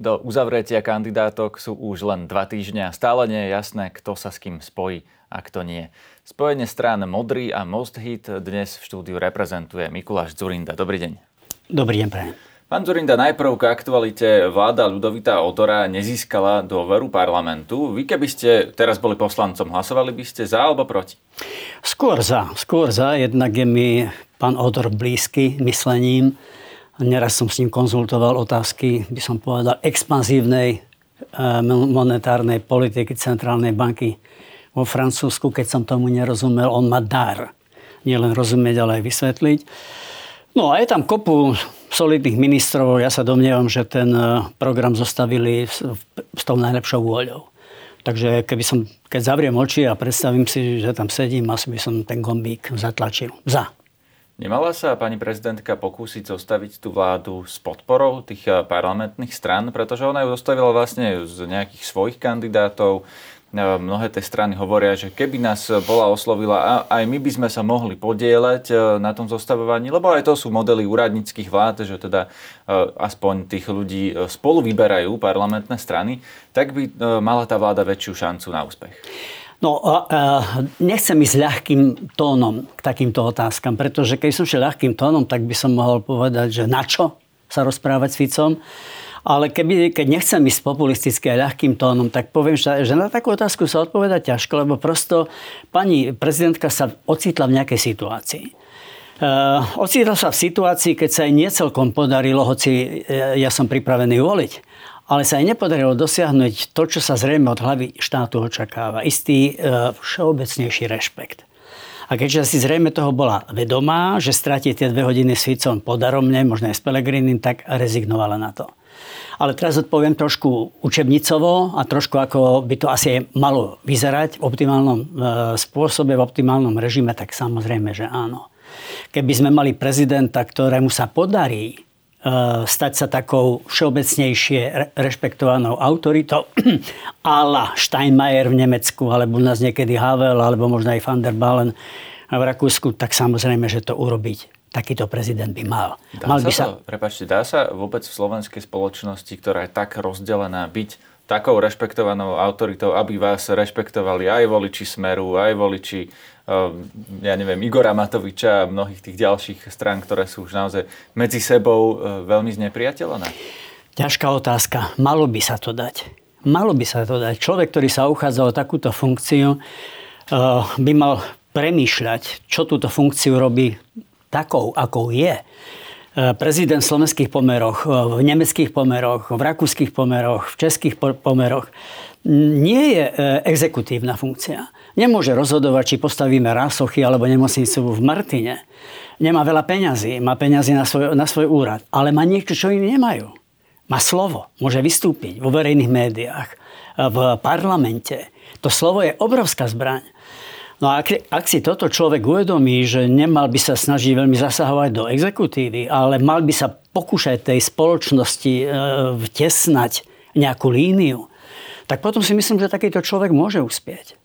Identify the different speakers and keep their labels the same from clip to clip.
Speaker 1: Do uzavretia kandidátok sú už len dva týždňa stále nie je jasné, kto sa s kým spojí a kto nie. Spojenie strán Modrý a Most Hit dnes v štúdiu reprezentuje Mikuláš Zurinda. Dobrý deň.
Speaker 2: Dobrý deň, prajem.
Speaker 1: Pán Zurinda, najprv k aktualite vláda Ľudovita Odora nezískala dôveru parlamentu. Vy keby ste teraz boli poslancom, hlasovali by ste za alebo proti?
Speaker 2: Skôr za. Skôr za. Jednak je mi pán Odor blízky myslením Neraz som s ním konzultoval otázky, by som povedal, expanzívnej eh, monetárnej politiky centrálnej banky vo Francúzsku. Keď som tomu nerozumel, on má dar. Nielen rozumieť, ale aj vysvetliť. No a je tam kopu solidných ministrov. Ja sa domnievam, že ten eh, program zostavili s, s tou najlepšou vôľou. Takže keby som, keď zavriem oči a predstavím si, že tam sedím, asi by som ten gombík zatlačil. Za.
Speaker 1: Nemala sa pani prezidentka pokúsiť zostaviť tú vládu s podporou tých eh, parlamentných stran, pretože ona ju zostavila vlastne z nejakých svojich kandidátov. Eh, mnohé tie strany hovoria, že keby nás bola oslovila, aj my by sme sa mohli podieľať eh, na tom zostavovaní, lebo aj to sú modely úradníckých vlád, že teda aspoň tých ľudí spolu vyberajú parlamentné strany, tak by mala tá vláda väčšiu šancu na úspech.
Speaker 2: No, a, a, nechcem ísť ľahkým tónom k takýmto otázkam, pretože keď som šiel ľahkým tónom, tak by som mohol povedať, že na čo sa rozprávať s Ficom. Ale keby, keď nechcem ísť populisticky a ľahkým tónom, tak poviem, že, na takú otázku sa odpoveda ťažko, lebo prosto pani prezidentka sa ocitla v nejakej situácii. Uh, ocitla sa v situácii, keď sa jej niecelkom podarilo, hoci uh, ja som pripravený voliť, ale sa aj nepodarilo dosiahnuť to, čo sa zrejme od hlavy štátu očakáva. Istý e, všeobecnejší rešpekt. A keďže si zrejme toho bola vedomá, že stratí tie dve hodiny s Ficom podaromne, možno aj s Pelegrinim, tak rezignovala na to. Ale teraz odpoviem trošku učebnicovo a trošku ako by to asi malo vyzerať v optimálnom e, spôsobe, v optimálnom režime, tak samozrejme, že áno. Keby sme mali prezidenta, ktorému sa podarí stať sa takou všeobecnejšie rešpektovanou autoritou ala Steinmeier v Nemecku, alebo u nás niekedy Havel, alebo možno aj van der Balen v Rakúsku, tak samozrejme, že to urobiť takýto prezident by mal.
Speaker 1: Dá mal sa by sa... To, prepačte, dá sa vôbec v slovenskej spoločnosti, ktorá je tak rozdelená, byť takou rešpektovanou autoritou, aby vás rešpektovali aj voliči Smeru, aj voliči Ehm, ja neviem, Igora Matoviča a mnohých tých ďalších strán, ktoré sú už naozaj medzi sebou e, veľmi znepriateľné?
Speaker 2: Ťažká otázka. Malo by sa to dať. Malo by sa to dať. Človek, ktorý sa uchádza o takúto funkciu, e, by mal premýšľať, čo túto funkciu robí takou, akou je. E, prezident v slovenských pomeroch, v nemeckých pomeroch, v rakúskych pomeroch, v českých pomeroch nie je exekutívna funkcia. Nemôže rozhodovať, či postavíme rásochy alebo nemocnicu v Martine. Nemá veľa peňazí, má peňazí na svoj, na svoj úrad, ale má niečo, čo iní nemajú. Má slovo, môže vystúpiť vo verejných médiách, v parlamente. To slovo je obrovská zbraň. No a ak, ak si toto človek uvedomí, že nemal by sa snažiť veľmi zasahovať do exekutívy, ale mal by sa pokúšať tej spoločnosti e, vtesnať nejakú líniu, tak potom si myslím, že takýto človek môže uspieť.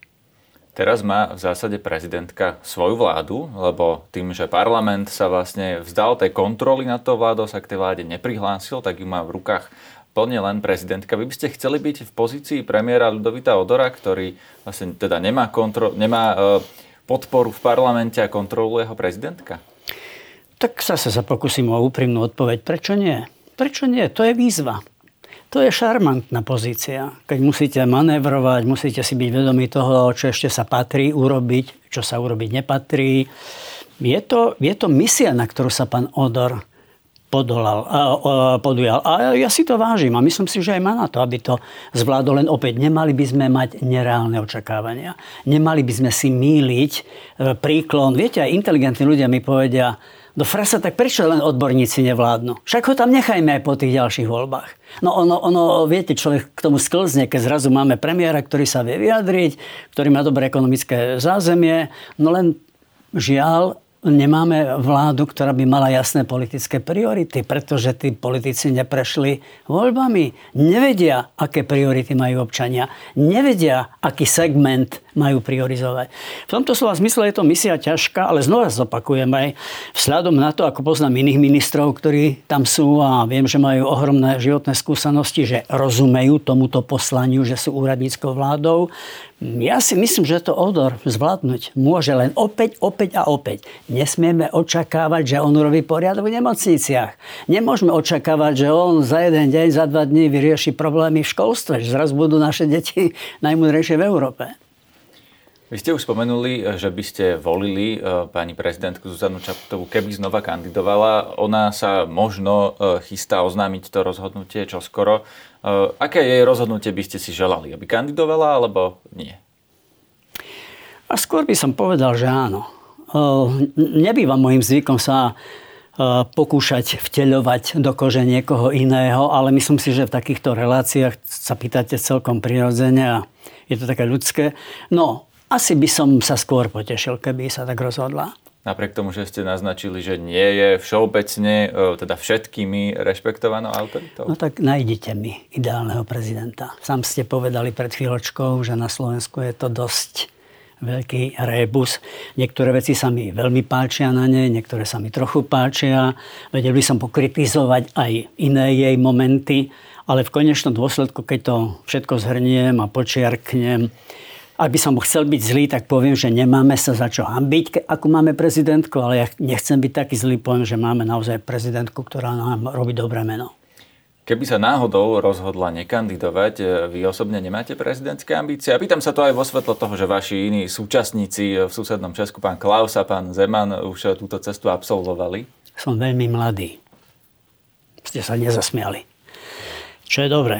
Speaker 1: Teraz má v zásade prezidentka svoju vládu, lebo tým, že parlament sa vlastne vzdal tej kontroly nad tou vládou, sa k tej vláde neprihlásil, tak ju má v rukách plne len prezidentka. Vy by ste chceli byť v pozícii premiéra Ludovita Odora, ktorý vlastne teda nemá, kontro- nemá e, podporu v parlamente a kontroluje ho prezidentka?
Speaker 2: Tak zase sa pokúsim o úprimnú odpoveď. Prečo nie? Prečo nie? To je výzva. To je šarmantná pozícia, keď musíte manévrovať, musíte si byť vedomí toho, čo ešte sa patrí urobiť, čo sa urobiť nepatrí. Je to, je to misia, na ktorú sa pán Odor podolal, podujal. A ja si to vážim a myslím si, že aj má na to, aby to zvládol. Len opäť, nemali by sme mať nereálne očakávania. Nemali by sme si míliť e, príklon. Viete, aj inteligentní ľudia mi povedia, do frasa, tak prečo len odborníci nevládnu? Však ho tam nechajme aj po tých ďalších voľbách. No ono, ono, viete, človek k tomu sklzne, keď zrazu máme premiéra, ktorý sa vie vyjadriť, ktorý má dobré ekonomické zázemie, no len žiaľ, nemáme vládu, ktorá by mala jasné politické priority, pretože tí politici neprešli voľbami. Nevedia, aké priority majú občania. Nevedia, aký segment majú priorizovať. V tomto slova zmysle je to misia ťažká, ale znova zopakujem aj vzhľadom na to, ako poznám iných ministrov, ktorí tam sú a viem, že majú ohromné životné skúsenosti, že rozumejú tomuto poslaniu, že sú úradníckou vládou. Ja si myslím, že to odor zvládnuť môže len opäť, opäť a opäť. Nesmieme očakávať, že on robí poriadok v nemocniciach. Nemôžeme očakávať, že on za jeden deň, za dva dní vyrieši problémy v školstve, že zraz budú naše deti najmudrejšie v Európe.
Speaker 1: Vy ste už spomenuli, že by ste volili e, pani prezidentku Zuzanu Čaputovú, keby znova kandidovala. Ona sa možno e, chystá oznámiť to rozhodnutie čoskoro. Aké jej rozhodnutie by ste si želali? Aby kandidovala alebo nie?
Speaker 2: A skôr by som povedal, že áno. Nebýva môjim zvykom sa pokúšať vteľovať do kože niekoho iného, ale myslím si, že v takýchto reláciách sa pýtate celkom prirodzene a je to také ľudské. No, asi by som sa skôr potešil, keby sa tak rozhodla.
Speaker 1: Napriek tomu, že ste naznačili, že nie je všeobecne, e, teda všetkými rešpektovanou autoritou?
Speaker 2: No tak nájdete mi ideálneho prezidenta. Sám ste povedali pred chvíľočkou, že na Slovensku je to dosť veľký rébus. Niektoré veci sa mi veľmi páčia na nej, niektoré sa mi trochu páčia. Vedel by som pokritizovať aj iné jej momenty, ale v konečnom dôsledku, keď to všetko zhrniem a počiarknem, ak by som chcel byť zlý, tak poviem, že nemáme sa za čo hambiť, ako máme prezidentku, ale ja nechcem byť taký zlý, poviem, že máme naozaj prezidentku, ktorá nám robí dobré meno.
Speaker 1: Keby sa náhodou rozhodla nekandidovať, e, vy osobne nemáte prezidentské ambície? A pýtam sa to aj vo svetle toho, že vaši iní súčasníci v susednom Česku, pán Klaus a pán Zeman, už túto cestu absolvovali.
Speaker 2: Som veľmi mladý. Ste sa nezasmiali. Čo je dobré.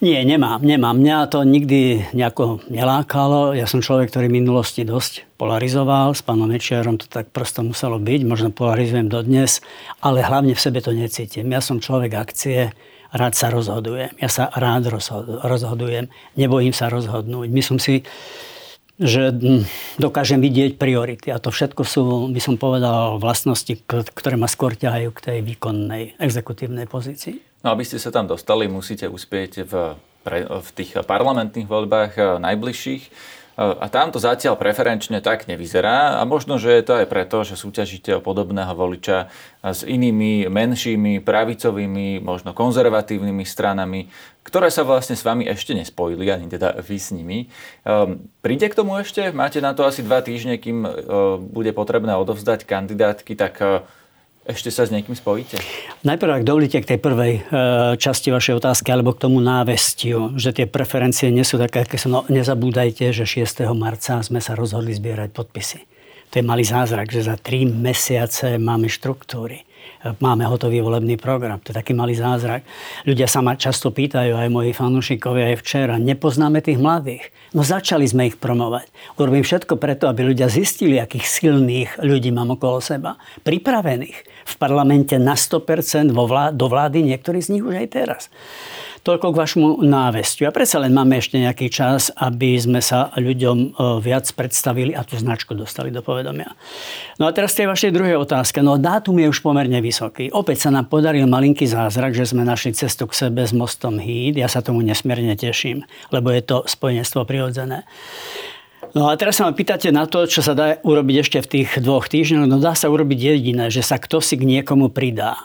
Speaker 2: Nie, nemám, nemám. Mňa to nikdy nejako nelákalo. Ja som človek, ktorý v minulosti dosť polarizoval. S pánom Mečiarom to tak prosto muselo byť. Možno polarizujem dodnes, ale hlavne v sebe to necítim. Ja som človek akcie, rád sa rozhodujem. Ja sa rád rozhodujem. Nebojím sa rozhodnúť. Myslím si, že hm, dokážem vidieť priority. A to všetko sú, by som povedal, vlastnosti, ktoré ma skôr ťahajú k tej výkonnej, exekutívnej pozícii.
Speaker 1: No aby ste sa tam dostali, musíte uspieť v, pre, v tých parlamentných voľbách eh, najbližších. Eh, a tam to zatiaľ preferenčne tak nevyzerá a možno, že je to aj preto, že súťažíte o podobného voliča s inými menšími, pravicovými, možno konzervatívnymi stranami, ktoré sa vlastne s vami ešte nespojili, ani teda vy s nimi. Um, príde k tomu ešte? Máte na to asi dva týždne, kým uh, bude potrebné odovzdať kandidátky, tak uh, ešte sa s niekým spojíte?
Speaker 2: Najprv, ak dovolíte k tej prvej e, časti vašej otázky, alebo k tomu návestiu, že tie preferencie nie sú také, aké sú. No, nezabúdajte, že 6. marca sme sa rozhodli zbierať podpisy. To je malý zázrak, že za 3 mesiace máme štruktúry máme hotový volebný program. To je taký malý zázrak. Ľudia sa ma často pýtajú, aj moji fanúšikovia aj včera, nepoznáme tých mladých. No začali sme ich promovať. Urobím všetko preto, aby ľudia zistili, akých silných ľudí mám okolo seba. Pripravených. V parlamente na 100% vo vlá- do vlády, niektorí z nich už aj teraz. Toľko k vašmu návestiu. A predsa len máme ešte nejaký čas, aby sme sa ľuďom e, viac predstavili a tú značku dostali do povedomia. No a teraz tej vašej druhej otázke. No dátum je už pomerne vysoký. Opäť sa nám podaril malinký zázrak, že sme našli cestu k sebe s mostom Híd. Ja sa tomu nesmierne teším, lebo je to spojenstvo prirodzené. No a teraz sa ma pýtate na to, čo sa dá urobiť ešte v tých dvoch týždňoch. No dá sa urobiť jediné, že sa kto si k niekomu pridá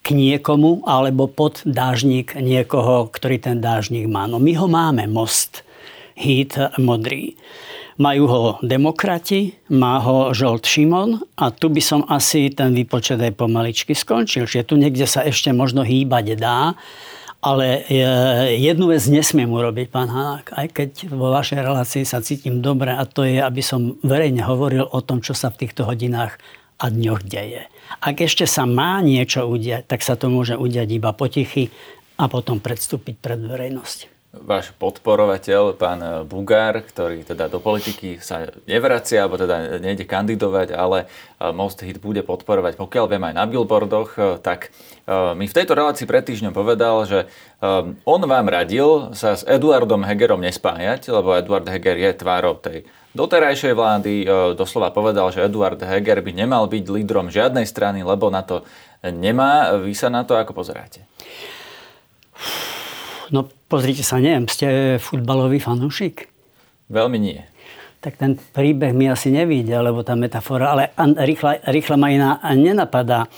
Speaker 2: k niekomu alebo pod dážnik niekoho, ktorý ten dážnik má. No my ho máme, most, hit modrý. Majú ho demokrati, má ho žolt Šimon a tu by som asi ten výpočet aj pomaličky skončil. Čiže tu niekde sa ešte možno hýbať dá, ale e, jednu vec nesmiem urobiť, pán Hanák, aj keď vo vašej relácii sa cítim dobre a to je, aby som verejne hovoril o tom, čo sa v týchto hodinách a dňoch deje. Ak ešte sa má niečo udiať, tak sa to môže udiať iba potichy a potom predstúpiť pred verejnosť.
Speaker 1: Váš podporovateľ, pán Bugár, ktorý teda do politiky sa nevracia, alebo teda nejde kandidovať, ale Most Hit bude podporovať, pokiaľ viem aj na billboardoch, tak mi v tejto relácii pred týždňom povedal, že on vám radil sa s Eduardom Hegerom nespájať, lebo Eduard Heger je tvárou tej doterajšej vlády. Doslova povedal, že Eduard Heger by nemal byť lídrom žiadnej strany, lebo na to nemá. Vy sa na to ako pozeráte?
Speaker 2: No pozrite sa, neviem, ste futbalový fanúšik?
Speaker 1: Veľmi nie.
Speaker 2: Tak ten príbeh mi asi nevíde, alebo tá metafora, ale rýchla, rýchla ma iná nenapadá.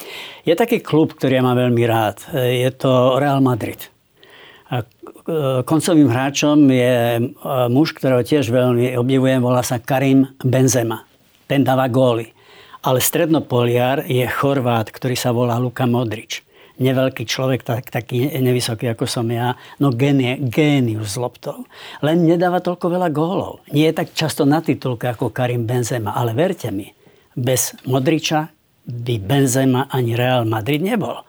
Speaker 2: Je taký klub, ktorý ja mám veľmi rád. Je to Real Madrid. A koncovým hráčom je e, muž, ktorého tiež veľmi obdivujem, volá sa Karim Benzema. Ten dáva góly. Ale strednopoliar je Chorvát, ktorý sa volá Luka Modrič neveľký človek, tak, taký nevysoký ako som ja, no génie, génius s loptou. Len nedáva toľko veľa gólov. Nie je tak často na titulke ako Karim Benzema, ale verte mi, bez Modriča by Benzema ani Real Madrid nebol.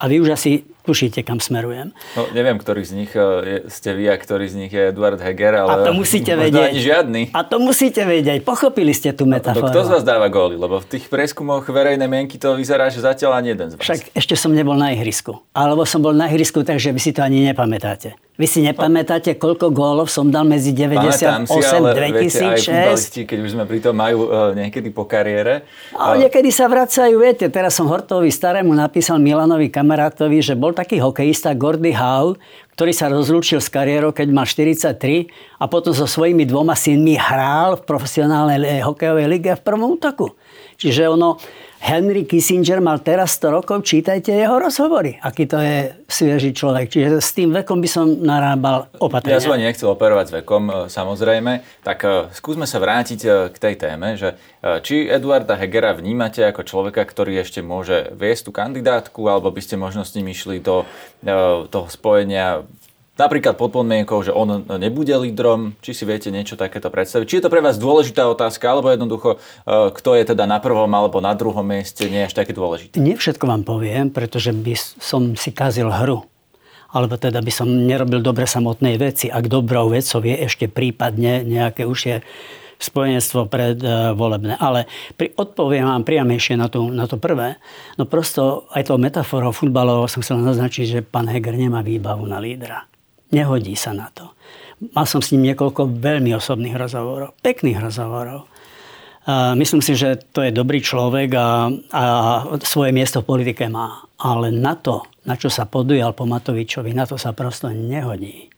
Speaker 2: A vy už asi tušíte, kam smerujem.
Speaker 1: No, neviem, ktorý z nich e, ste vy a ktorý z nich je Eduard Heger, ale
Speaker 2: a to musíte vedieť.
Speaker 1: ani žiadny.
Speaker 2: A to musíte vedieť. Pochopili ste tú metaforu.
Speaker 1: kto z vás dáva góly? Lebo v tých preskumoch verejnej mienky to vyzerá, že zatiaľ ani jeden z vás.
Speaker 2: Však ešte som nebol na ihrisku. Alebo som bol na ihrisku, takže vy si to ani nepamätáte. Vy si nepamätáte, koľko gólov som dal medzi 98 a 2006?
Speaker 1: keď už sme pri tom, majú uh, niekedy po kariére.
Speaker 2: A niekedy sa vracajú, viete, teraz som Hortovi starému napísal Milanovi kamarátovi, že bol taký hokejista Gordy Howe, ktorý sa rozlúčil s kariérou, keď mal 43 a potom so svojimi dvoma synmi hral v profesionálnej hokejovej lige v prvom útoku. Čiže ono, Henry Kissinger mal teraz 100 rokov, čítajte jeho rozhovory, aký to je svieži človek. Čiže s tým vekom by som narábal opatrne.
Speaker 1: Ja som nechcel operovať s vekom, e, samozrejme. Tak e, skúsme sa vrátiť e, k tej téme, že či Eduarda Hegera vnímate ako človeka, ktorý ešte môže viesť tú kandidátku, alebo by ste možno s ním išli do toho spojenia Napríklad pod podmienkou, že on nebude lídrom, či si viete niečo takéto predstaviť. Či je to pre vás dôležitá otázka, alebo jednoducho, e, kto je teda na prvom alebo na druhom mieste, nie je až také dôležité?
Speaker 2: Nie všetko vám poviem, pretože by som si kazil hru. Alebo teda by som nerobil dobre samotnej veci. Ak dobrou vecou je ešte prípadne nejaké užšie spojenstvo pred uh, volebné. Ale pri, odpoviem vám priamejšie na, tú, na to prvé. No prosto aj tou metaforou futbalovou som chcel naznačiť, že pán Heger nemá výbavu na lídra. Nehodí sa na to. Mal som s ním niekoľko veľmi osobných rozhovorov, pekných rozhovorov. Myslím si, že to je dobrý človek a, a svoje miesto v politike má. Ale na to, na čo sa podujal po Matovičovi, na to sa prosto nehodí.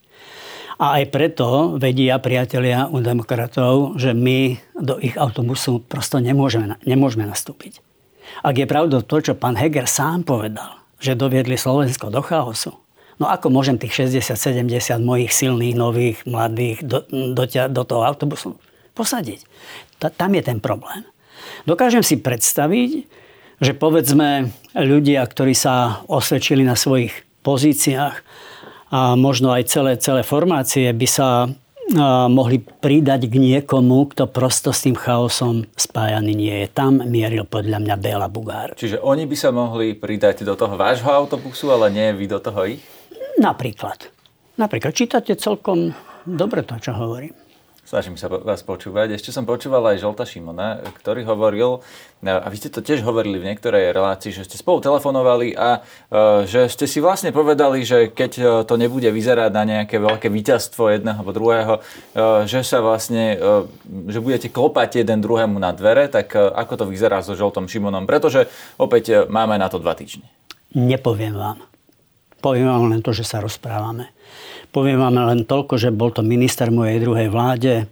Speaker 2: A aj preto vedia priatelia u demokratov, že my do ich autobusu prosto nemôžeme, nemôžeme nastúpiť. Ak je pravdou to, čo pán Heger sám povedal, že doviedli Slovensko do chaosu, No ako môžem tých 60-70 mojich silných, nových, mladých do, do, do toho autobusu posadiť? Ta, tam je ten problém. Dokážem si predstaviť, že povedzme ľudia, ktorí sa osvedčili na svojich pozíciách a možno aj celé, celé formácie by sa mohli pridať k niekomu, kto prosto s tým chaosom spájaný nie je. Tam mieril podľa mňa Béla Bugár.
Speaker 1: Čiže oni by sa mohli pridať do toho vášho autobusu, ale nie vy do toho ich?
Speaker 2: Napríklad. Napríklad čítate celkom dobre to, čo hovorím.
Speaker 1: Snažím sa vás počúvať. Ešte som počúval aj Žolta Šimona, ktorý hovoril, a vy ste to tiež hovorili v niektorej relácii, že ste spolu telefonovali a e, že ste si vlastne povedali, že keď e, to nebude vyzerať na nejaké veľké víťazstvo jedného alebo druhého, e, že sa vlastne, že budete klopať jeden druhému na dvere, tak ako to vyzerá so Žoltom Šimonom? Pretože opäť máme na to dva týždne.
Speaker 2: Nepoviem vám. Poviem vám len to, že sa rozprávame. Poviem vám len toľko, že bol to minister mojej druhej vláde.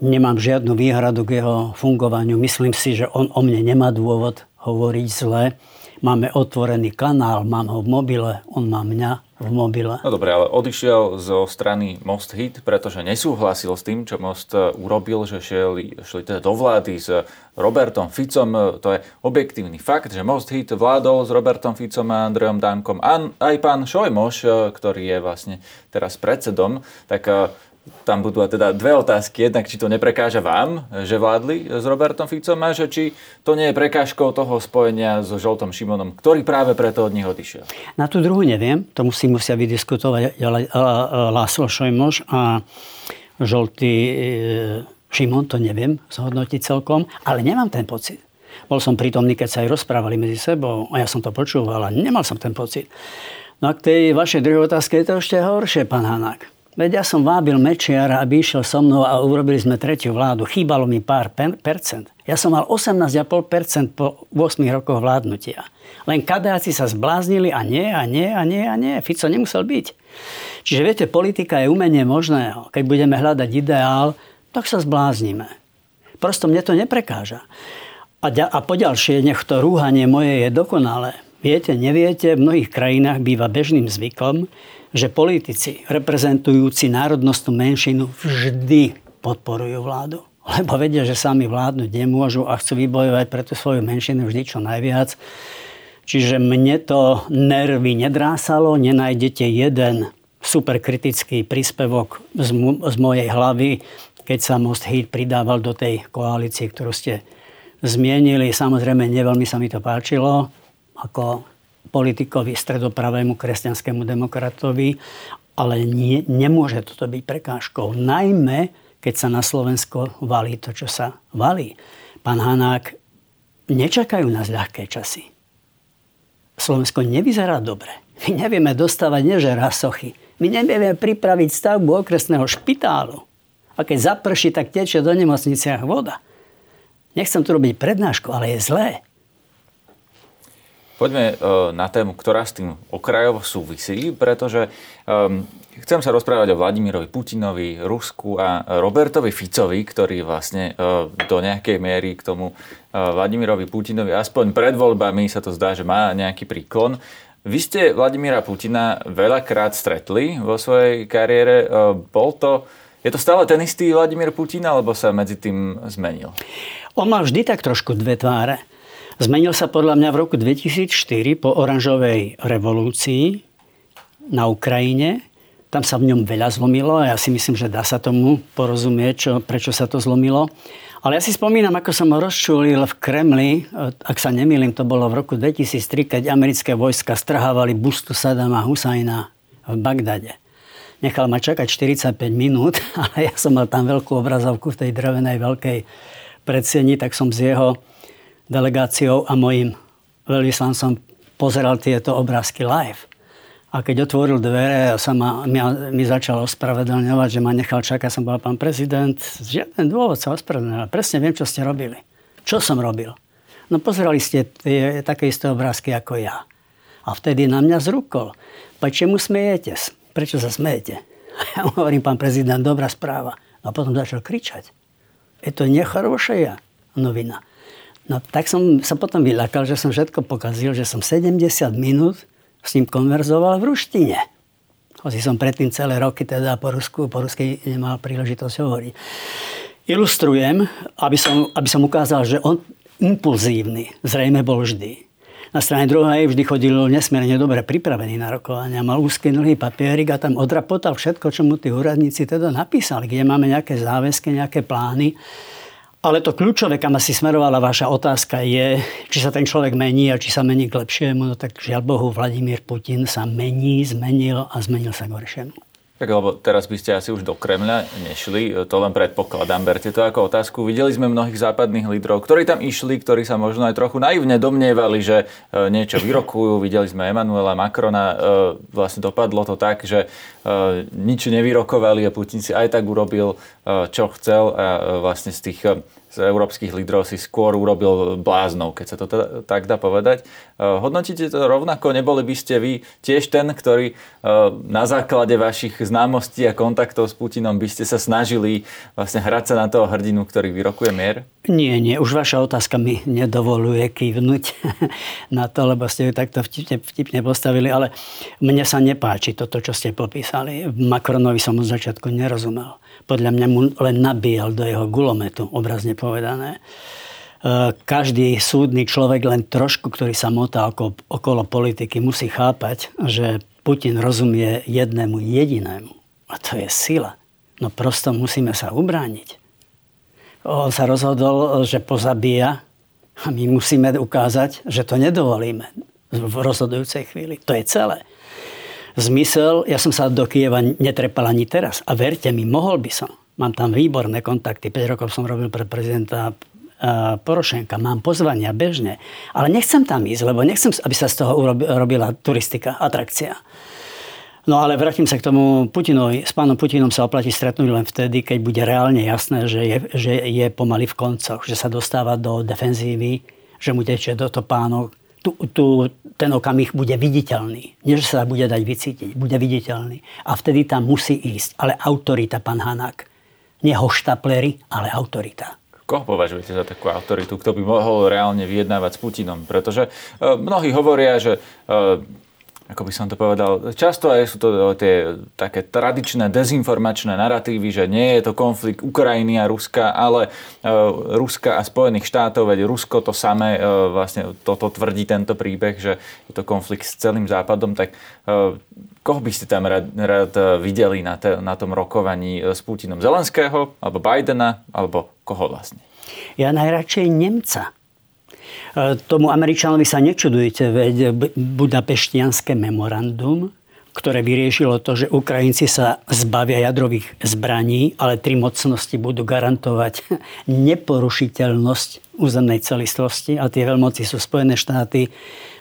Speaker 2: Nemám žiadnu výhradu k jeho fungovaniu. Myslím si, že on o mne nemá dôvod hovoriť zle. Máme otvorený kanál, mám ho v mobile, on má mňa v mobile.
Speaker 1: No dobre, ale odišiel zo strany Most Hit, pretože nesúhlasil s tým, čo Most e, urobil, že šli, šli teda do vlády s Robertom Ficom. E, to je objektívny fakt, že Most Hit vládol s Robertom Ficom a Andrejom Dankom. A aj pán Šojmoš, e, ktorý je vlastne teraz predsedom, tak tam budú teda dve otázky. Jednak, či to neprekáža vám, že vládli s Robertom Ficom a že či to nie je prekážkou toho spojenia so Žoltom Šimonom, ktorý práve preto od nich odišiel.
Speaker 2: Na tú druhú neviem. To musí musia vydiskutovať Láslo Šojmoš a Žoltý e, Šimon, to neviem zhodnotiť celkom, ale nemám ten pocit. Bol som prítomný, keď sa aj rozprávali medzi sebou a ja som to počúval a nemal som ten pocit. No a k tej vašej druhej otázke je to ešte horšie, pán Hanák. Veď ja som vábil Mečiara, aby išiel so mnou a urobili sme tretiu vládu. Chýbalo mi pár percent. Ja som mal 18,5% po 8 rokoch vládnutia. Len kadáci sa zbláznili a nie, a nie, a nie, a nie. Fico nemusel byť. Čiže viete, politika je umenie možného. Keď budeme hľadať ideál, tak sa zbláznime. Prosto mne to neprekáža. A, a poďalšie, nech to rúhanie moje je dokonalé. Viete, neviete, v mnohých krajinách býva bežným zvykom, že politici reprezentujúci národnostnú menšinu vždy podporujú vládu. Lebo vedia, že sami vládnuť nemôžu a chcú vybojovať pre tú svoju menšinu vždy čo najviac. Čiže mne to nervy nedrásalo, nenájdete jeden super kritický príspevok z, z mojej hlavy, keď sa Most Hit pridával do tej koalície, ktorú ste zmienili. Samozrejme, neveľmi sa mi to páčilo, ako politikovi, stredopravému kresťanskému demokratovi, ale nie, nemôže toto byť prekážkou. Najmä, keď sa na Slovensko valí to, čo sa valí. Pán Hanák, nečakajú nás ľahké časy. Slovensko nevyzerá dobre. My nevieme dostávať neže rasochy. My nevieme pripraviť stavbu okresného špitálu. A keď zaprší, tak tečie do nemocniciach voda. Nechcem tu robiť prednášku, ale je zlé.
Speaker 1: Poďme e, na tému, ktorá s tým okrajovo súvisí, pretože um, chcem sa rozprávať o Vladimirovi Putinovi, Rusku a Robertovi Ficovi, ktorý vlastne uh, do nejakej miery k tomu uh, Vladimirovi Putinovi, aspoň pred voľbami sa to zdá, že má nejaký príklon. Vy ste Vladimíra Putina veľakrát stretli vo svojej kariére. Uh, bol to, je to stále ten istý Vladimír Putin, alebo sa medzi tým zmenil?
Speaker 2: On má vždy tak trošku dve tváre. Zmenil sa podľa mňa v roku 2004 po oranžovej revolúcii na Ukrajine. Tam sa v ňom veľa zlomilo a ja si myslím, že dá sa tomu porozumieť, čo, prečo sa to zlomilo. Ale ja si spomínam, ako som ho rozčulil v Kremli, ak sa nemýlim, to bolo v roku 2003, keď americké vojska strhávali bustu Sadama Husajna v Bagdade. Nechal ma čakať 45 minút, ale ja som mal tam veľkú obrazovku v tej drevenej veľkej predsieni, tak som z jeho delegáciou a mojim veľvyslancom pozeral tieto obrázky live. A keď otvoril dvere a sa ma, mi, mi začal ospravedlňovať, že ma nechal čakať, som bol pán prezident, žiaden dôvod sa ospravedlňovať. Presne viem, čo ste robili. Čo som robil? No pozerali ste tie, také isté obrázky ako ja. A vtedy na mňa zrúkol. Pa čemu smejete? Prečo sa smejete? Ja mu hovorím, pán prezident, dobrá správa. A potom začal kričať. Je to necharošia novina. No tak som sa potom vylakal, že som všetko pokazil, že som 70 minút s ním konverzoval v ruštine. Hoci som predtým celé roky teda po Rusku, po rusky nemal príležitosť hovoriť. Ilustrujem, aby som, aby som ukázal, že on impulzívny zrejme bol vždy. Na strane druhej vždy chodil nesmierne dobre pripravený na rokovania. Mal úzky dlhý papierik a tam odrapotal všetko, čo mu tí úradníci teda napísali, kde máme nejaké záväzky, nejaké plány. Ale to kľúčové, kam asi smerovala vaša otázka, je, či sa ten človek mení a či sa mení k lepšiemu. No tak žiaľ Bohu, Vladimír Putin sa mení, zmenil a zmenil sa k horšiemu.
Speaker 1: Tak lebo teraz by ste asi už do Kremľa nešli, to len predpokladám, berte to ako otázku. Videli sme mnohých západných lídrov, ktorí tam išli, ktorí sa možno aj trochu naivne domnievali, že e, niečo vyrokujú. Videli sme Emanuela Macrona, e, vlastne dopadlo to tak, že e, nič nevyrokovali a Putin si aj tak urobil, čo chcel a vlastne z tých európskych lídrov si skôr urobil bláznou, keď sa to teda, tak dá povedať. Eh, hodnotíte to rovnako? Neboli by ste vy tiež ten, ktorý eh, na základe vašich známostí a kontaktov s Putinom by ste sa snažili vlastne hrať sa na toho hrdinu, ktorý vyrokuje mier?
Speaker 2: Nie, nie. Už vaša otázka mi nedovoluje kývnuť na to, lebo ste ju takto vtipne, vtipne postavili, ale mne sa nepáči toto, čo ste popísali. Macronovi som od začiatku nerozumel podľa mňa mu len nabíjal do jeho gulometu, obrazne povedané. E, každý súdny človek len trošku, ktorý sa motá okolo, politiky, musí chápať, že Putin rozumie jednému jedinému. A to je sila. No prosto musíme sa ubrániť. On sa rozhodol, že pozabíja a my musíme ukázať, že to nedovolíme v rozhodujúcej chvíli. To je celé. Zmysel, ja som sa do Kieva netrepal ani teraz. A verte mi, mohol by som. Mám tam výborné kontakty. 5 rokov som robil pre prezidenta Porošenka, mám pozvania bežne, ale nechcem tam ísť, lebo nechcem, aby sa z toho robila turistika, atrakcia. No ale vrátim sa k tomu Putinovi. S pánom Putinom sa oplatí stretnúť len vtedy, keď bude reálne jasné, že je, že je pomaly v koncoch, že sa dostáva do defenzívy, že mu tečie do topánok. Tu, tu ten okamih bude viditeľný. Nie, že sa bude dať vycítiť, bude viditeľný. A vtedy tam musí ísť. Ale autorita, pán Hanák. Nie hoštaplery, ale autorita.
Speaker 1: Koho považujete za takú autoritu, kto by mohol reálne vyjednávať s Putinom? Pretože e, mnohí hovoria, že e, ako by som to povedal, často aj sú to tie také tradičné dezinformačné narratívy, že nie je to konflikt Ukrajiny a Ruska, ale uh, Ruska a Spojených štátov, veď Rusko to samé, vlastne toto tvrdí tento príbeh, že je to konflikt s celým Západom, tak koho by ste tam rád, rád videli na, te, na tom rokovaní s Putinom? Zelenského, alebo Bidena, alebo koho vlastne?
Speaker 2: Ja najradšej Nemca. E, tomu Američanovi sa nečudujete, veď Budapeštianské memorandum, ktoré vyriešilo to, že Ukrajinci sa zbavia jadrových zbraní, ale tri mocnosti budú garantovať neporušiteľnosť územnej celistvosti. A tie veľmoci sú Spojené štáty,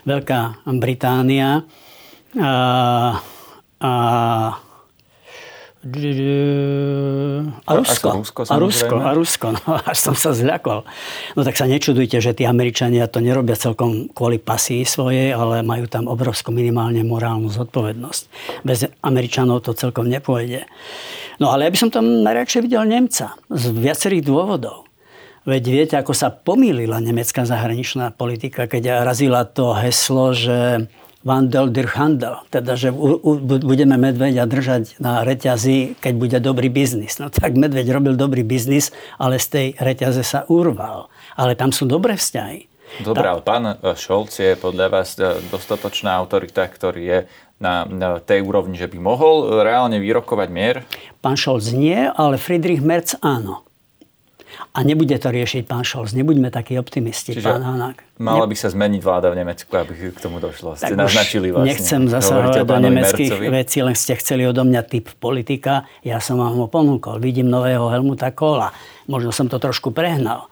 Speaker 2: Veľká Británia a, a a Rusko. A Rusko, a Rusko, a Rusko. No, až som sa zľakol. No tak sa nečudujte, že tí Američania to nerobia celkom kvôli pasii svojej, ale majú tam obrovskú minimálne morálnu zodpovednosť. Bez Američanov to celkom nepôjde. No ale ja by som tam najradšej videl Nemca. Z viacerých dôvodov. Veď viete, ako sa pomýlila nemecká zahraničná politika, keď razila to heslo, že Vandel der Handel, teda že u, u, budeme medveďa držať na reťazi, keď bude dobrý biznis. No tak medveď robil dobrý biznis, ale z tej reťaze sa urval. Ale tam sú dobré vzťahy.
Speaker 1: Dobre, ale pán Šolc je podľa vás e, dostatočná autorita, ktorý je na, na tej úrovni, že by mohol reálne vyrokovať mier?
Speaker 2: Pán Šolc nie, ale Friedrich Merz áno. A nebude to riešiť pán Scholz. Nebuďme takí optimisti, Čiže pán Hanák.
Speaker 1: Mala by sa zmeniť vláda v Nemecku, aby k tomu došlo. Ste naznačili
Speaker 2: vlastne. Nechcem zasahovať do nemeckých vecí, len ste chceli odo mňa typ politika. Ja som vám ho ponúkol. Vidím nového Helmuta Kohla. Možno som to trošku prehnal.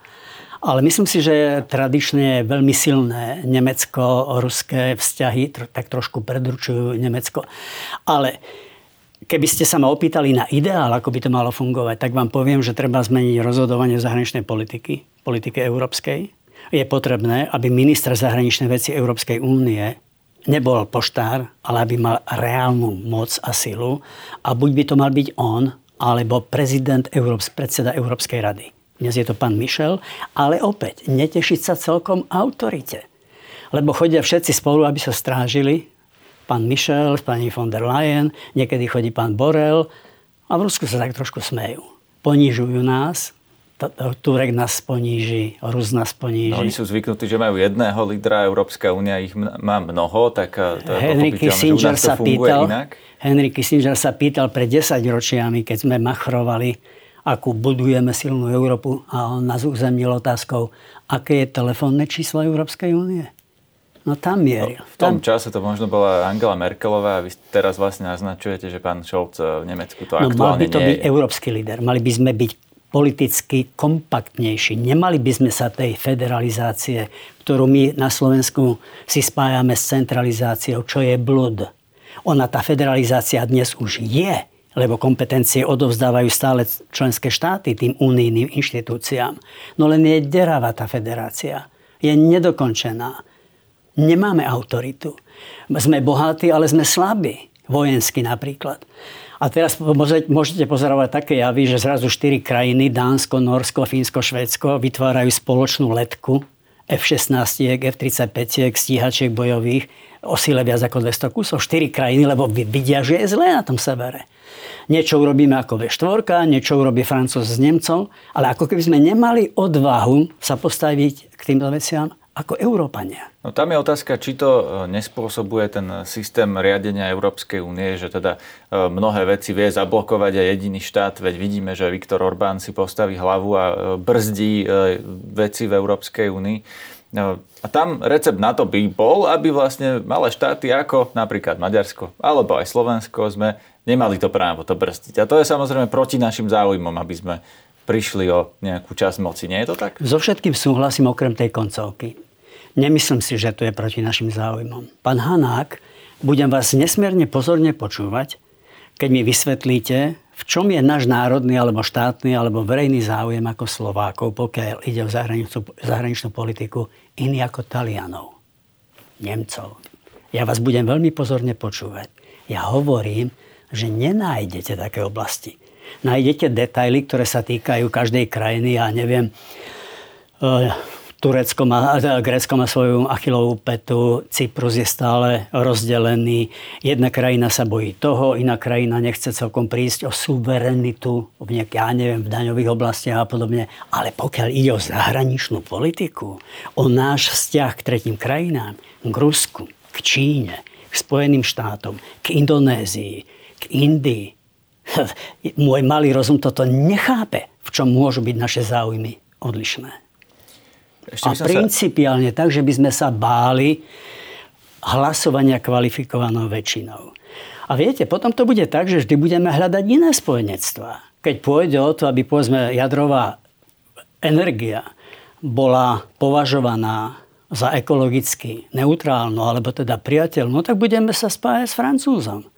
Speaker 2: Ale myslím si, že tradične veľmi silné nemecko-ruské vzťahy tak trošku predručujú Nemecko. Ale Keby ste sa ma opýtali na ideál, ako by to malo fungovať, tak vám poviem, že treba zmeniť rozhodovanie zahraničnej politiky, politiky európskej. Je potrebné, aby minister zahraničnej veci Európskej únie nebol poštár, ale aby mal reálnu moc a silu. A buď by to mal byť on, alebo prezident, Európs, predseda Európskej rady. Dnes je to pán Michel, ale opäť netešiť sa celkom autorite. Lebo chodia všetci spolu, aby sa strážili pán Michel, pani von der Leyen, niekedy chodí pán Borel a v Rusku sa tak trošku smejú. Ponižujú nás, Turek nás poníži, Rus nás poníži.
Speaker 1: No, oni sú zvyknutí, že majú jedného lídra, Európska únia ich má mnoho, tak eh, to je Henry Kissinger sa pýtal, inak.
Speaker 2: Henry Kissinger sa pýtal pred 10 ročiami, keď sme machrovali, akú budujeme silnú Európu a on nás uzemnil otázkou, aké je telefónne číslo Európskej únie. No tam mieril.
Speaker 1: No, v tom tam... čase to možno bola Angela Merkelová a vy teraz vlastne naznačujete, že pán Scholz v Nemecku to no, aktuálne
Speaker 2: mal by to
Speaker 1: nie
Speaker 2: byť je. európsky líder. Mali by sme byť politicky kompaktnejší. Nemali by sme sa tej federalizácie, ktorú my na Slovensku si spájame s centralizáciou, čo je blud. Ona, tá federalizácia dnes už je, lebo kompetencie odovzdávajú stále členské štáty tým unijným inštitúciám. No len je deravá tá federácia. Je nedokončená Nemáme autoritu. Sme bohatí, ale sme slabí. Vojensky napríklad. A teraz môžete pozorovať také javy, že zrazu štyri krajiny, Dánsko, Norsko, Fínsko, Švédsko, vytvárajú spoločnú letku F-16, F-35, stíhačiek bojových o sile viac ako 200 kusov. Štyri krajiny, lebo vidia, že je zlé na tom severe. Niečo urobíme ako V4, niečo urobí Francúz s Nemcom, ale ako keby sme nemali odvahu sa postaviť k týmto veciam ako Európania.
Speaker 1: No tam je otázka, či to e, nespôsobuje ten systém riadenia Európskej únie, že teda e, mnohé veci vie zablokovať aj jediný štát, veď vidíme, že Viktor Orbán si postaví hlavu a e, brzdí veci v Európskej únii. A tam recept na to by bol, aby vlastne malé štáty ako napríklad Maďarsko alebo aj Slovensko sme nemali to právo to brzdiť. A to je samozrejme proti našim záujmom, aby sme prišli o nejakú časť moci. Nie je to tak?
Speaker 2: So všetkým súhlasím okrem tej koncovky. Nemyslím si, že to je proti našim záujmom. Pán Hanák, budem vás nesmierne pozorne počúvať, keď mi vysvetlíte, v čom je náš národný alebo štátny alebo verejný záujem ako Slovákov, pokiaľ ide o zahraničnú, zahraničnú politiku, iný ako Talianov, Nemcov. Ja vás budem veľmi pozorne počúvať. Ja hovorím, že nenájdete také oblasti. Nájdete detaily, ktoré sa týkajú každej krajiny. Ja neviem, e, Turecko má, teda Grécko má svoju achilovú petu, Cyprus je stále rozdelený. Jedna krajina sa bojí toho, iná krajina nechce celkom prísť o suverenitu v nejaké, ja neviem, v daňových oblastiach a podobne. Ale pokiaľ ide o zahraničnú politiku, o náš vzťah k tretím krajinám, k Rusku, k Číne, k Spojeným štátom, k Indonézii, k Indii, môj malý rozum toto nechápe, v čom môžu byť naše záujmy odlišné. Ešte a principiálne sa... tak, že by sme sa báli hlasovania kvalifikovanou väčšinou. A viete, potom to bude tak, že vždy budeme hľadať iné spojenectvá. Keď pôjde o to, aby povedzme jadrová energia bola považovaná za ekologicky neutrálnu, alebo teda priateľnú, tak budeme sa spájať s Francúzom.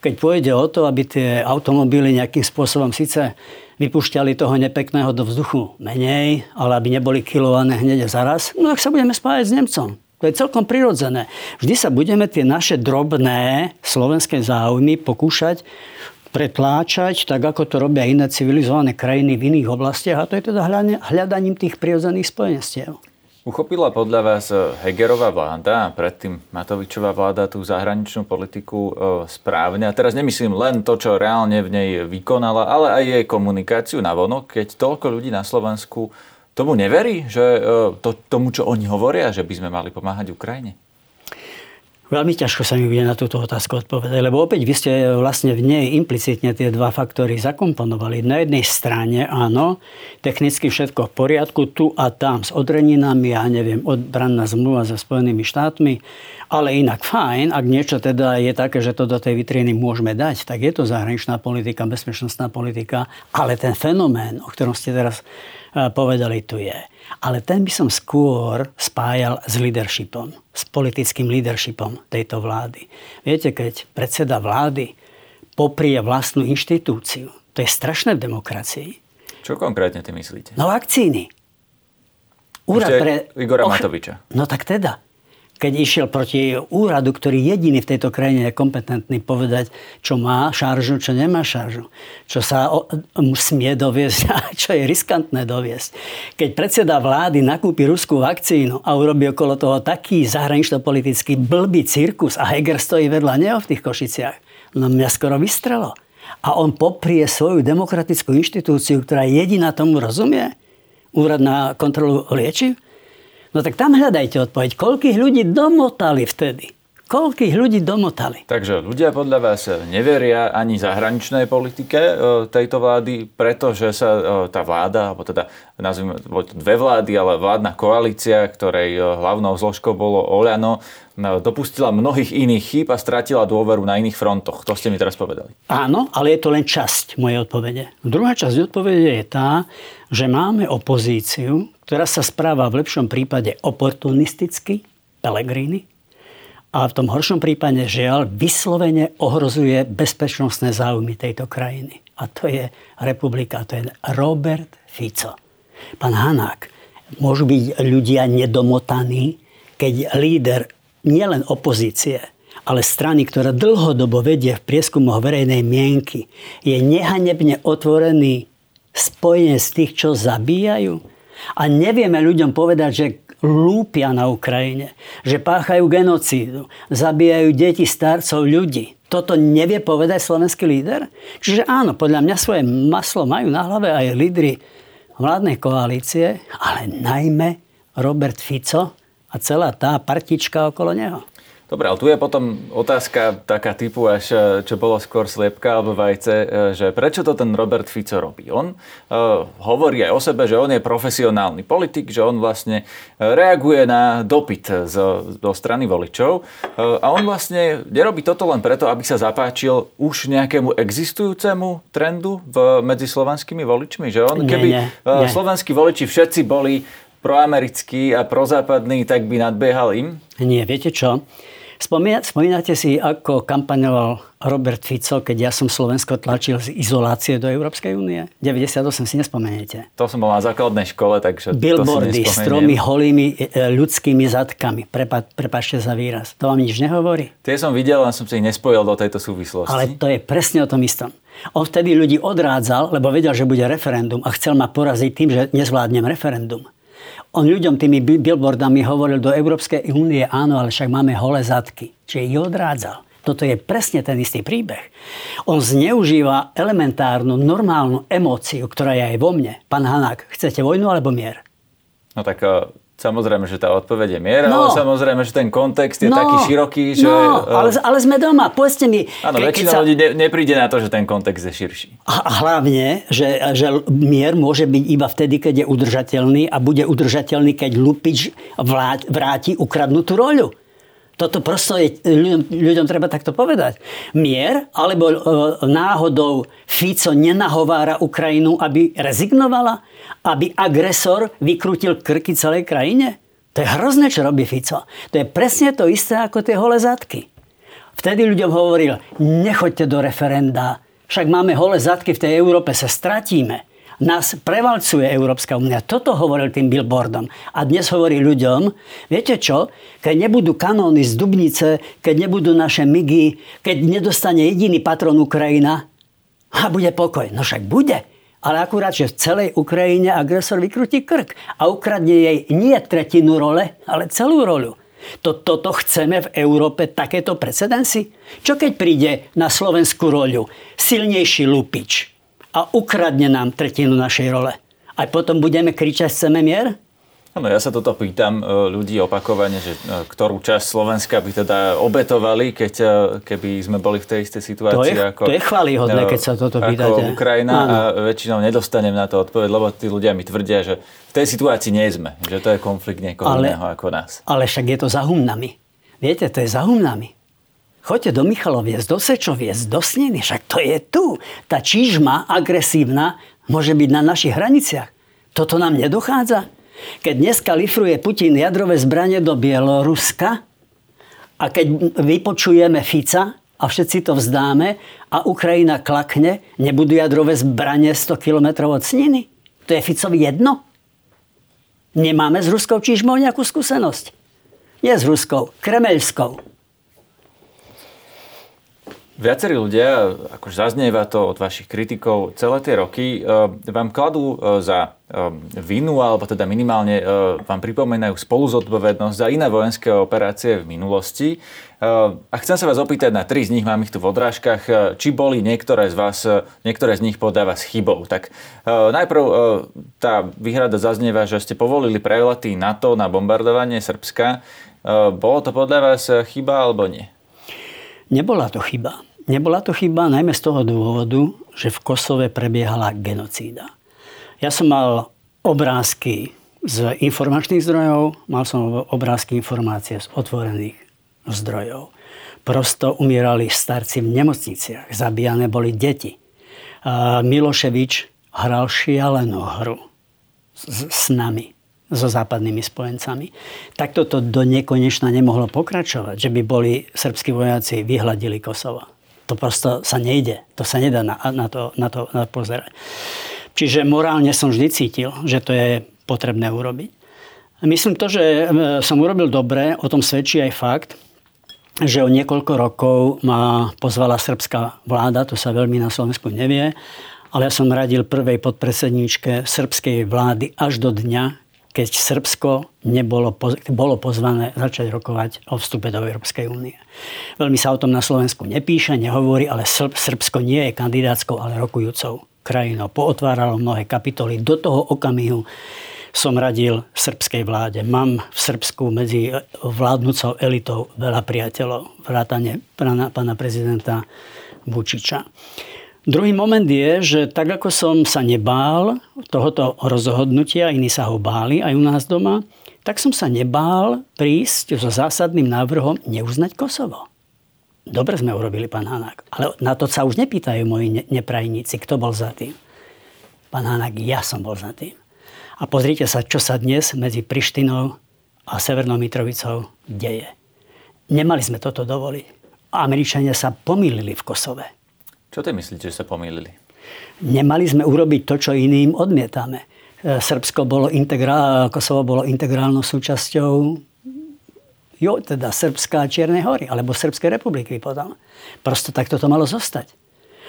Speaker 2: Keď pôjde o to, aby tie automobily nejakým spôsobom síce vypúšťali toho nepekného do vzduchu menej, ale aby neboli kilované hneď zaraz, no tak sa budeme spájať s Nemcom. To je celkom prirodzené. Vždy sa budeme tie naše drobné slovenské záujmy pokúšať pretláčať, tak ako to robia iné civilizované krajiny v iných oblastiach. A to je teda hľadaním tých prirodzených spojenstiev.
Speaker 1: Uchopila podľa vás eh, Hegerová vláda a predtým Matovičová vláda tú zahraničnú politiku eh, správne? A teraz nemyslím len to, čo reálne v nej vykonala, ale aj jej komunikáciu na vonok, keď toľko ľudí na Slovensku tomu neverí, že eh, to, tomu, čo oni hovoria, že by sme mali pomáhať Ukrajine?
Speaker 2: Veľmi ťažko sa mi bude na túto otázku odpovedať, lebo opäť vy ste vlastne v nej implicitne tie dva faktory zakomponovali. Na jednej strane, áno, technicky všetko v poriadku, tu a tam s odreninami, ja neviem, odbranná zmluva so Spojenými štátmi, ale inak fajn, ak niečo teda je také, že to do tej vitríny môžeme dať, tak je to zahraničná politika, bezpečnostná politika, ale ten fenomén, o ktorom ste teraz povedali, tu je ale ten by som skôr spájal s leadershipom, s politickým leadershipom tejto vlády. Viete, keď predseda vlády poprie vlastnú inštitúciu, to je strašné v demokracii.
Speaker 1: Čo konkrétne ty myslíte?
Speaker 2: No vakcíny.
Speaker 1: Úrad pre... Igora Matoviča.
Speaker 2: No tak teda keď išiel proti úradu, ktorý jediný v tejto krajine je kompetentný povedať, čo má šaržu, čo nemá šaržu, čo sa o, smie doviesť a čo je riskantné doviesť. Keď predseda vlády nakúpi ruskú vakcínu a urobí okolo toho taký zahranično-politický blbý cirkus a Heger stojí vedľa neho v tých Košiciach, no mňa skoro vystrelo. A on poprie svoju demokratickú inštitúciu, ktorá jediná tomu rozumie, úrad na kontrolu liečiv, No tak tam hľadajte odpoveď. Koľkých ľudí domotali vtedy? Koľkých ľudí domotali?
Speaker 1: Takže ľudia podľa vás neveria ani zahraničnej politike e, tejto vlády, pretože sa e, tá vláda, alebo teda nazvime dve vlády, ale vládna koalícia, ktorej e, hlavnou zložkou bolo Oľano, dopustila mnohých iných chýb a stratila dôveru na iných frontoch. To ste mi teraz povedali.
Speaker 2: Áno, ale je to len časť mojej odpovede. Druhá časť odpovede je tá, že máme opozíciu, ktorá sa správa v lepšom prípade oportunisticky, Pelegrini, a v tom horšom prípade žiaľ vyslovene ohrozuje bezpečnostné záujmy tejto krajiny. A to je republika, to je Robert Fico. Pán Hanák, môžu byť ľudia nedomotaní, keď líder nielen opozície, ale strany, ktorá dlhodobo vedie v prieskumoch verejnej mienky, je nehanebne otvorený spojenie z tých, čo zabíjajú. A nevieme ľuďom povedať, že lúpia na Ukrajine, že páchajú genocídu, zabíjajú deti, starcov, ľudí. Toto nevie povedať slovenský líder? Čiže áno, podľa mňa svoje maslo majú na hlave aj lídry vládnej koalície, ale najmä Robert Fico, a celá tá partička okolo neho.
Speaker 1: Dobre, ale tu je potom otázka taká typu, až e, čo bolo skôr sliepka alebo vajce, e, že prečo to ten Robert Fico robí? On uh, hovorí aj o sebe, že on je profesionálny politik, že on vlastne reaguje na dopyt zo, zo strany voličov uh, a on vlastne nerobí toto len preto, aby sa zapáčil už nejakému existujúcemu trendu v, medzi slovanskými voličmi, že on, keby nie, nie. slovanskí voliči všetci boli proamerický a prozápadný, tak by nadbiehal im?
Speaker 2: Nie, viete čo? Spomínate si, ako kampaňoval Robert Fico, keď ja som Slovensko tlačil z izolácie do Európskej únie? 98 si nespomeniete.
Speaker 1: To som bol na základnej škole, takže
Speaker 2: Billboardy s tromi holými e, ľudskými zadkami. Prepa, za výraz. To vám nič nehovorí?
Speaker 1: Tie som videl, len som si ich nespojil do tejto súvislosti.
Speaker 2: Ale to je presne o tom istom. On vtedy ľudí odrádzal, lebo vedel, že bude referendum a chcel ma poraziť tým, že nezvládnem referendum. On ľuďom tými billboardami hovoril do Európskej únie, áno, ale však máme holé zadky. Čiže ich odrádzal. Toto je presne ten istý príbeh. On zneužíva elementárnu, normálnu emóciu, ktorá je aj vo mne. Pán Hanák, chcete vojnu alebo mier?
Speaker 1: No tak eh, Samozrejme, že tá odpoveď je miera, no. ale samozrejme, že ten kontext je no. taký široký, že... No,
Speaker 2: ale, ale sme doma, povedzte mi...
Speaker 1: Áno, väčšina sa... ľudí ne, nepríde na to, že ten kontext je širší.
Speaker 2: A hlavne, že, že mier môže byť iba vtedy, keď je udržateľný a bude udržateľný, keď Lupič vráti ukradnutú roľu. Toto prosto je, ľuďom, ľuďom treba takto povedať. Mier, alebo e, náhodou Fico nenahovára Ukrajinu, aby rezignovala? aby agresor vykrútil krky celej krajine? To je hrozné, čo robí Fico. To je presne to isté ako tie holé zadky. Vtedy ľuďom hovoril, nechoďte do referenda, však máme holé zadky v tej Európe, sa stratíme. Nás prevalcuje Európska únia. Toto hovoril tým billboardom. A dnes hovorí ľuďom, viete čo, keď nebudú kanóny z Dubnice, keď nebudú naše migy, keď nedostane jediný patron Ukrajina, a bude pokoj. No však bude ale akurát, že v celej Ukrajine agresor vykrutí krk a ukradne jej nie tretinu role, ale celú rolu. To, toto chceme v Európe, takéto precedensy? Čo keď príde na slovenskú roľu silnejší lupič a ukradne nám tretinu našej role? A potom budeme kričať, chceme mier?
Speaker 1: Áno, ja sa toto pýtam e, ľudí opakovane, že e, ktorú časť Slovenska by teda obetovali, keď, e, keby sme boli v tej istej situácii
Speaker 2: to je,
Speaker 1: ako...
Speaker 2: To je chválihodné, keď sa toto pýtate.
Speaker 1: Ako Ukrajina Áno. a väčšinou nedostanem na to odpoveď, lebo tí ľudia mi tvrdia, že v tej situácii nie sme, že to je konflikt niekoho ale, iného ako nás.
Speaker 2: Ale však je to za humnami. Viete, to je za humnami. Choďte do Michaloviec, do Sečoviec, do Sniny, však to je tu. Tá čižma agresívna môže byť na našich hraniciach. Toto nám nedochádza? Keď dneska lifruje Putin jadrové zbranie do Bieloruska a keď vypočujeme Fica a všetci to vzdáme a Ukrajina klakne, nebudú jadrové zbranie 100 km od Sniny? To je Ficovi jedno? Nemáme s Ruskou čižmou nejakú skúsenosť? Nie s Ruskou, kremelskou.
Speaker 1: Viacerí ľudia, akože zaznieva to od vašich kritikov celé tie roky, e, vám kladú e, za e, vinu, alebo teda minimálne vám pripomínajú spolu zodpovednosť za iné vojenské operácie v minulosti. A chcem sa vás opýtať na tri z nich, mám ich tu v odrážkach, či boli niektoré z vás, niektoré z nich podľa vás chybou. Tak najprv tá výhrada zaznieva, že ste povolili prelety NATO na bombardovanie Srbska. Bolo to podľa vás chyba alebo nie?
Speaker 2: Nebola to chyba. Nebola to chyba najmä z toho dôvodu, že v Kosove prebiehala genocída. Ja som mal obrázky z informačných zdrojov, mal som obrázky informácie z otvorených zdrojov. Prosto umierali starci v nemocniciach, zabíjane boli deti. Miloševič hral šialenú hru s, s nami, so západnými spojencami. Takto to do nekonečna nemohlo pokračovať, že by boli srbskí vojaci vyhľadili Kosovo. To prosto sa nejde. To sa nedá na, na, to, na to na pozerať. Čiže morálne som vždy cítil, že to je potrebné urobiť. Myslím to, že e, som urobil dobre, o tom svedčí aj fakt, že o niekoľko rokov ma pozvala srbská vláda, to sa veľmi na Slovensku nevie, ale ja som radil prvej podpredsedničke srbskej vlády až do dňa, keď Srbsko nebolo, bolo pozvané začať rokovať o vstupe do Európskej únie. Veľmi sa o tom na Slovensku nepíše, nehovorí, ale Srbsko nie je kandidátskou, ale rokujúcou krajinou. Pootváralo mnohé kapitoly do toho okamihu, som radil srbskej vláde. Mám v Srbsku medzi vládnúcou elitou veľa priateľov, vrátane pána prezidenta Vučiča. Druhý moment je, že tak ako som sa nebál tohoto rozhodnutia, iní sa ho báli aj u nás doma, tak som sa nebál prísť so zásadným návrhom neuznať Kosovo. Dobre sme urobili, pán Hanák. Ale na to sa už nepýtajú moji neprajníci, kto bol za tým. Pán Hanák, ja som bol za tým. A pozrite sa, čo sa dnes medzi Prištinou a Severnou Mitrovicou deje. Nemali sme toto dovoliť. Američania sa pomýlili v Kosove.
Speaker 1: Čo ty myslíte, že sa pomýlili?
Speaker 2: Nemali sme urobiť to, čo iným odmietame. E, Srbsko bolo integrál, Kosovo bolo integrálnou súčasťou jo, teda Srbská Čiernej hory, alebo Srbskej republiky potom. Prosto takto to malo zostať.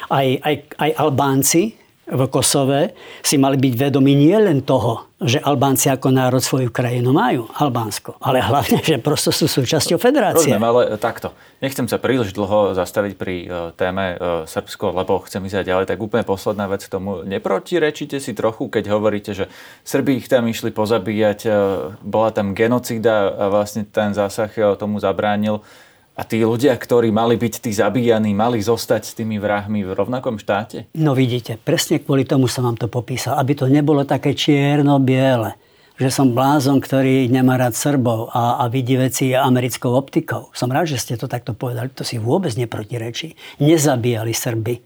Speaker 2: Aj, aj, aj Albánci v Kosove si mali byť vedomi nie len toho, že Albánci ako národ svoju krajinu majú, Albánsko, ale hlavne, že prosto sú súčasťou federácie.
Speaker 1: Rozumiem, ale takto. Nechcem sa príliš dlho zastaviť pri uh, téme uh, Srbsko, lebo chcem ísť ďalej. Tak úplne posledná vec k tomu. Neprotirečíte si trochu, keď hovoríte, že Srbi ich tam išli pozabíjať, bola tam genocida a vlastne ten zásah tomu zabránil. A tí ľudia, ktorí mali byť tí zabíjaní, mali zostať s tými vrahmi v rovnakom štáte?
Speaker 2: No vidíte, presne kvôli tomu som vám to popísal, aby to nebolo také čierno-biele že som blázon, ktorý nemá rád Srbov a, a vidí veci americkou optikou. Som rád, že ste to takto povedali. To si vôbec neprotirečí. Nezabíjali Srby.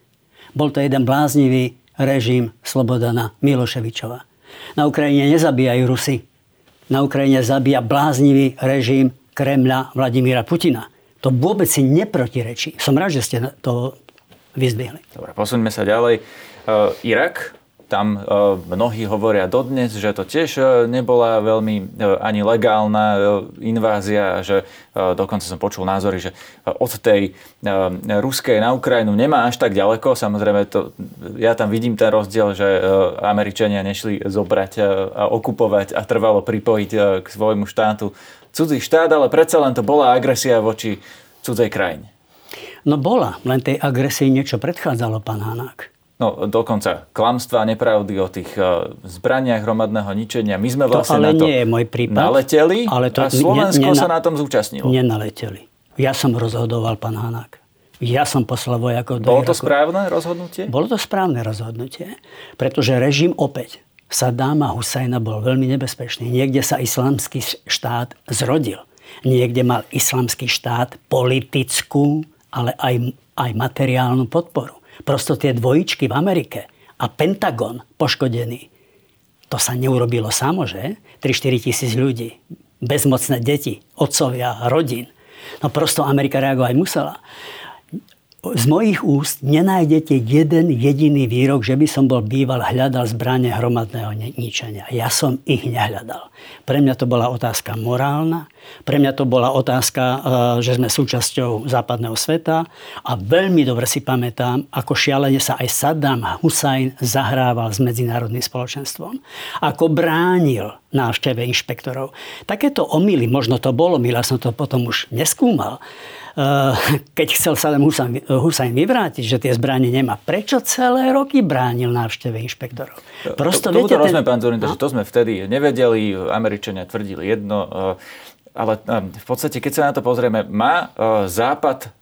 Speaker 2: Bol to jeden bláznivý režim Slobodana Miloševičova. Na Ukrajine nezabíjajú Rusy. Na Ukrajine zabíja bláznivý režim Kremľa Vladimíra Putina. To vôbec si neprotirečí. Som rád, že ste to vyzdvihli.
Speaker 1: Dobre, posuňme sa ďalej. Uh, Irak, tam uh, mnohí hovoria dodnes, že to tiež uh, nebola veľmi uh, ani legálna uh, invázia, že uh, dokonca som počul názory, že uh, od tej uh, ruskej na Ukrajinu nemá až tak ďaleko. Samozrejme, to, ja tam vidím ten rozdiel, že uh, Američania nešli zobrať uh, a okupovať a trvalo pripojiť uh, k svojmu štátu cudzí štát, ale predsa len to bola agresia voči cudzej krajine.
Speaker 2: No bola, len tej agresii niečo predchádzalo, pán Hanák.
Speaker 1: No dokonca klamstvá, nepravdy o tých uh, zbraniach hromadného ničenia. My sme vlastne
Speaker 2: to ale
Speaker 1: na to
Speaker 2: nie je môj prípad.
Speaker 1: naleteli ale to, a Slovensko ne, ne, sa na tom zúčastnilo.
Speaker 2: Nenaleteli. Ja som rozhodoval, pán Hanák. Ja som poslal vojakov do
Speaker 1: Bolo to správne rozhodnutie?
Speaker 2: Bolo to správne rozhodnutie, pretože režim opäť Sadáma Husajna bol veľmi nebezpečný. Niekde sa islamský štát zrodil. Niekde mal islamský štát politickú, ale aj, aj materiálnu podporu. Prosto tie dvojičky v Amerike a Pentagon poškodený. To sa neurobilo samo, že? 3-4 tisíc ľudí, bezmocné deti, otcovia, rodín. No prosto Amerika reagovať musela z mojich úst nenájdete jeden jediný výrok, že by som bol býval hľadal zbranie hromadného ničenia. Ja som ich nehľadal. Pre mňa to bola otázka morálna, pre mňa to bola otázka, e, že sme súčasťou západného sveta a veľmi dobre si pamätám, ako šialene sa aj Saddam Hussein zahrával s medzinárodným spoločenstvom. Ako bránil návšteve inšpektorov. Takéto omily, možno to bolo, milá som to potom už neskúmal, keď chcel Saddam Hussein vyvrátiť, že tie zbranie nemá, prečo celé roky bránil návšteve inšpektorov?
Speaker 1: Prosto, to, viete, to rozumiem, ten... pán Zorinta, no? že to sme vtedy nevedeli, Američania tvrdili jedno, eh, ale eh, v podstate, keď sa na to pozrieme, má Západ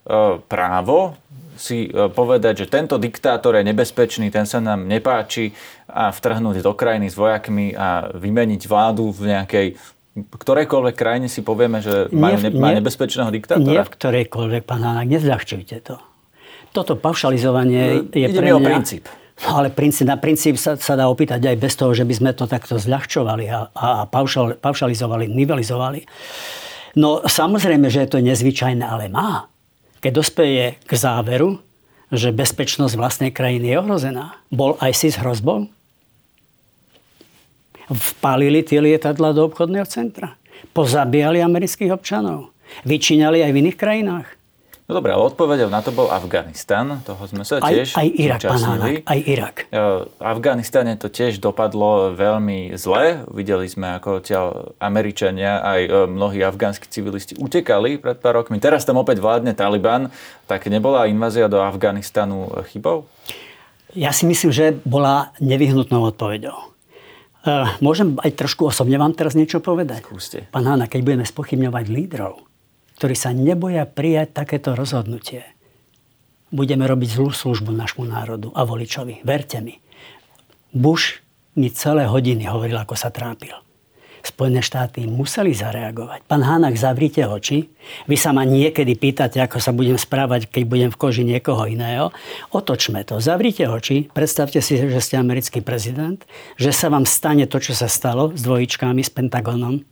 Speaker 1: právo si povedať, že tento diktátor je nebezpečný, ten sa nám nepáči a vtrhnúť do krajiny s vojakmi a vymeniť vládu v nejakej ktorejkoľvek krajine si povieme, že majú ne, má nebezpečného diktátora?
Speaker 2: Nie v ktorejkoľvek, pán Hanák, nezľahčujte to. Toto paušalizovanie no, je
Speaker 1: Ide
Speaker 2: pre mňa...
Speaker 1: o princíp.
Speaker 2: No, ale princíp, na princíp sa, sa dá opýtať aj bez toho, že by sme to takto zľahčovali a, a paušal, paušalizovali, nivelizovali. No samozrejme, že je to nezvyčajné, ale má. Keď dospeje k záveru, že bezpečnosť vlastnej krajiny je ohrozená. Bol aj si s hrozbou? Vpálili tie lietadla do obchodného centra. Pozabíjali amerických občanov. Vyčíňali aj v iných krajinách.
Speaker 1: No dobré, ale odpovedou na to bol Afganistan, toho sme sa tiež
Speaker 2: aj, aj Irak, zúčastnili. aj Irak.
Speaker 1: V Afganistane to tiež dopadlo veľmi zle. Videli sme, ako odtiaľ Američania, aj e, mnohí afgánsky civilisti utekali pred pár rokmi. Teraz tam opäť vládne Taliban. Tak nebola invázia do Afganistanu chybou?
Speaker 2: Ja si myslím, že bola nevyhnutnou odpovedou. Môžem aj trošku osobne vám teraz niečo povedať?
Speaker 1: Skúste.
Speaker 2: Pán Hána, keď budeme spochybňovať lídrov, ktorí sa neboja prijať takéto rozhodnutie, budeme robiť zlú službu našmu národu a voličovi. Verte mi. Bush mi celé hodiny hovoril, ako sa trápil. Spojené štáty museli zareagovať. Pán Hának, zavrite oči. Vy sa ma niekedy pýtate, ako sa budem správať, keď budem v koži niekoho iného. Otočme to. Zavrite oči. Predstavte si, že ste americký prezident, že sa vám stane to, čo sa stalo s dvojičkami, s Pentagonom.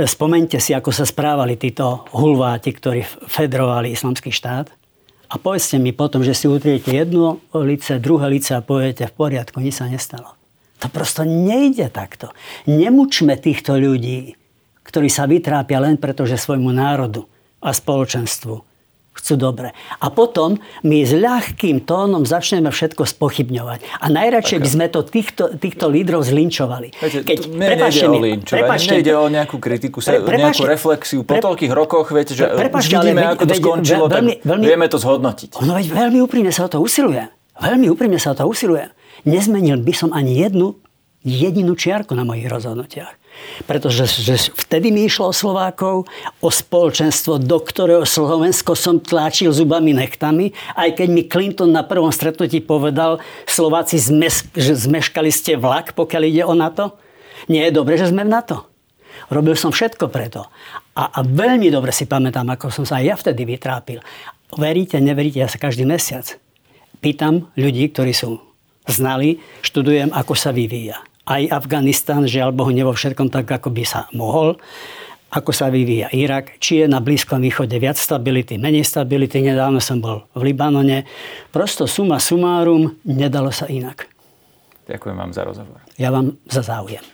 Speaker 2: Spomente si, ako sa správali títo hulváti, ktorí fedrovali islamský štát. A povedzte mi potom, že si utriete jedno lice, druhé lice a poviete v poriadku, nič sa nestalo. To prosto nejde takto. Nemučme týchto ľudí, ktorí sa vytrápia len preto, že svojmu národu a spoločenstvu chcú dobre. A potom my s ľahkým tónom začneme všetko spochybňovať. A najradšej by sme to týchto, týchto lídrov zlinčovali.
Speaker 1: Viete, Keď, mne nejde o linčovanie, nejde o nejakú kritiku, pre, nejakú reflexiu. Po pre, toľkých rokoch, viete, že prepačte, už vidíme, ako to veď, skončilo, veľmi, veľmi, vieme to zhodnotiť.
Speaker 2: No veď veľmi úprimne sa o to usilujem. Veľmi úprimne sa o to usilujem nezmenil by som ani jednu jedinú čiarku na mojich rozhodnutiach. Pretože že vtedy mi išlo o Slovákov, o spoločenstvo, do ktorého Slovensko som tlačil zubami nechtami, aj keď mi Clinton na prvom stretnutí povedal, Slováci zmes, že zmeškali ste vlak, pokiaľ ide o NATO. Nie je dobre, že sme v NATO. Robil som všetko preto. A, a veľmi dobre si pamätám, ako som sa aj ja vtedy vytrápil. Veríte, neveríte, ja sa každý mesiac pýtam ľudí, ktorí sú znali, študujem, ako sa vyvíja. Aj Afganistan, žiaľ Bohu, nie vo všetkom tak, ako by sa mohol. Ako sa vyvíja Irak, či je na Blízkom východe viac stability, menej stability. Nedávno som bol v Libanone. Prosto suma sumárum, nedalo sa inak.
Speaker 1: Ďakujem vám za rozhovor.
Speaker 2: Ja vám za záujem.